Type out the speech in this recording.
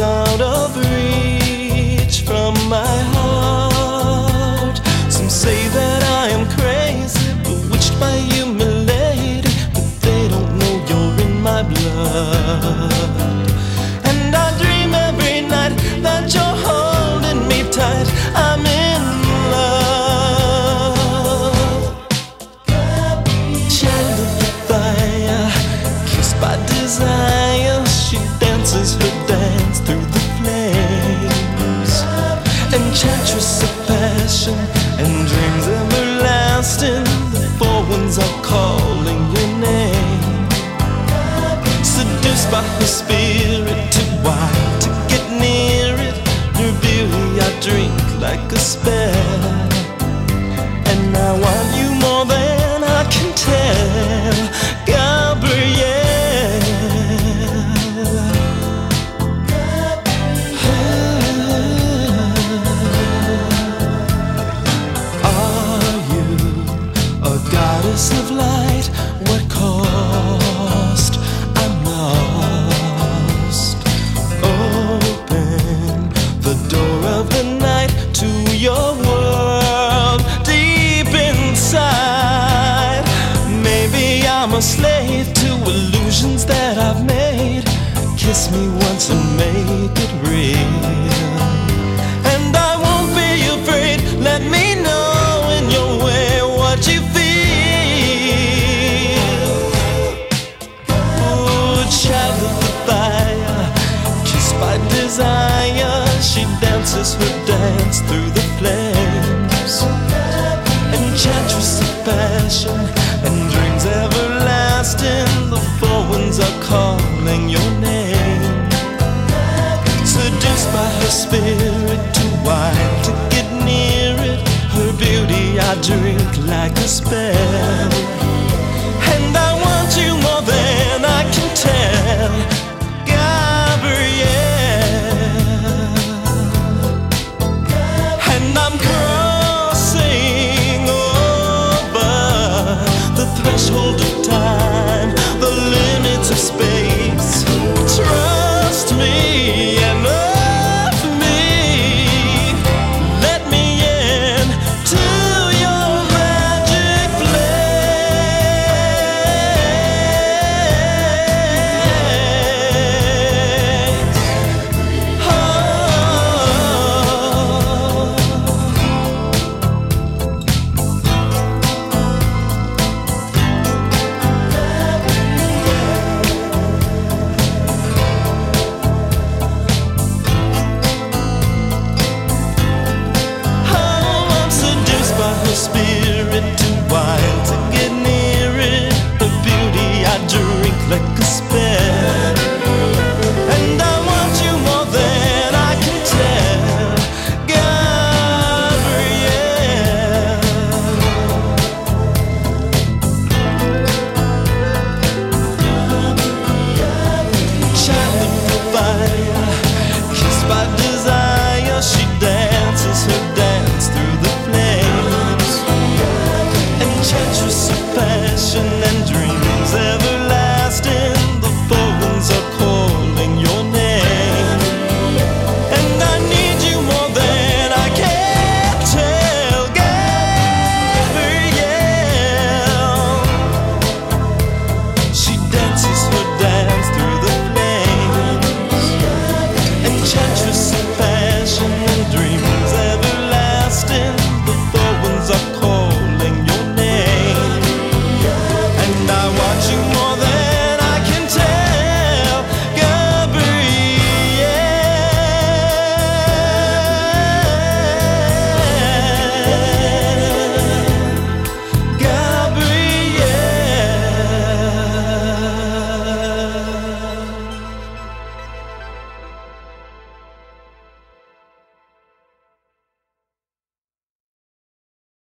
out of reach from my heart. Passion and dreams everlasting. The four winds are calling your name. Seduced by her spirit to wine to get near it. Your beauty i drink like a spell. And i want you more than i can tell Slave to illusions that I've made. Kiss me once and make it real. And I won't be afraid. Let me know in your way what you feel. Oh, child of the fire, kissed by desire, she dances her dance through the like a spell drink like a spell. And I want you more than I can tell, Gabrielle. Child of the fire, kissed by. the.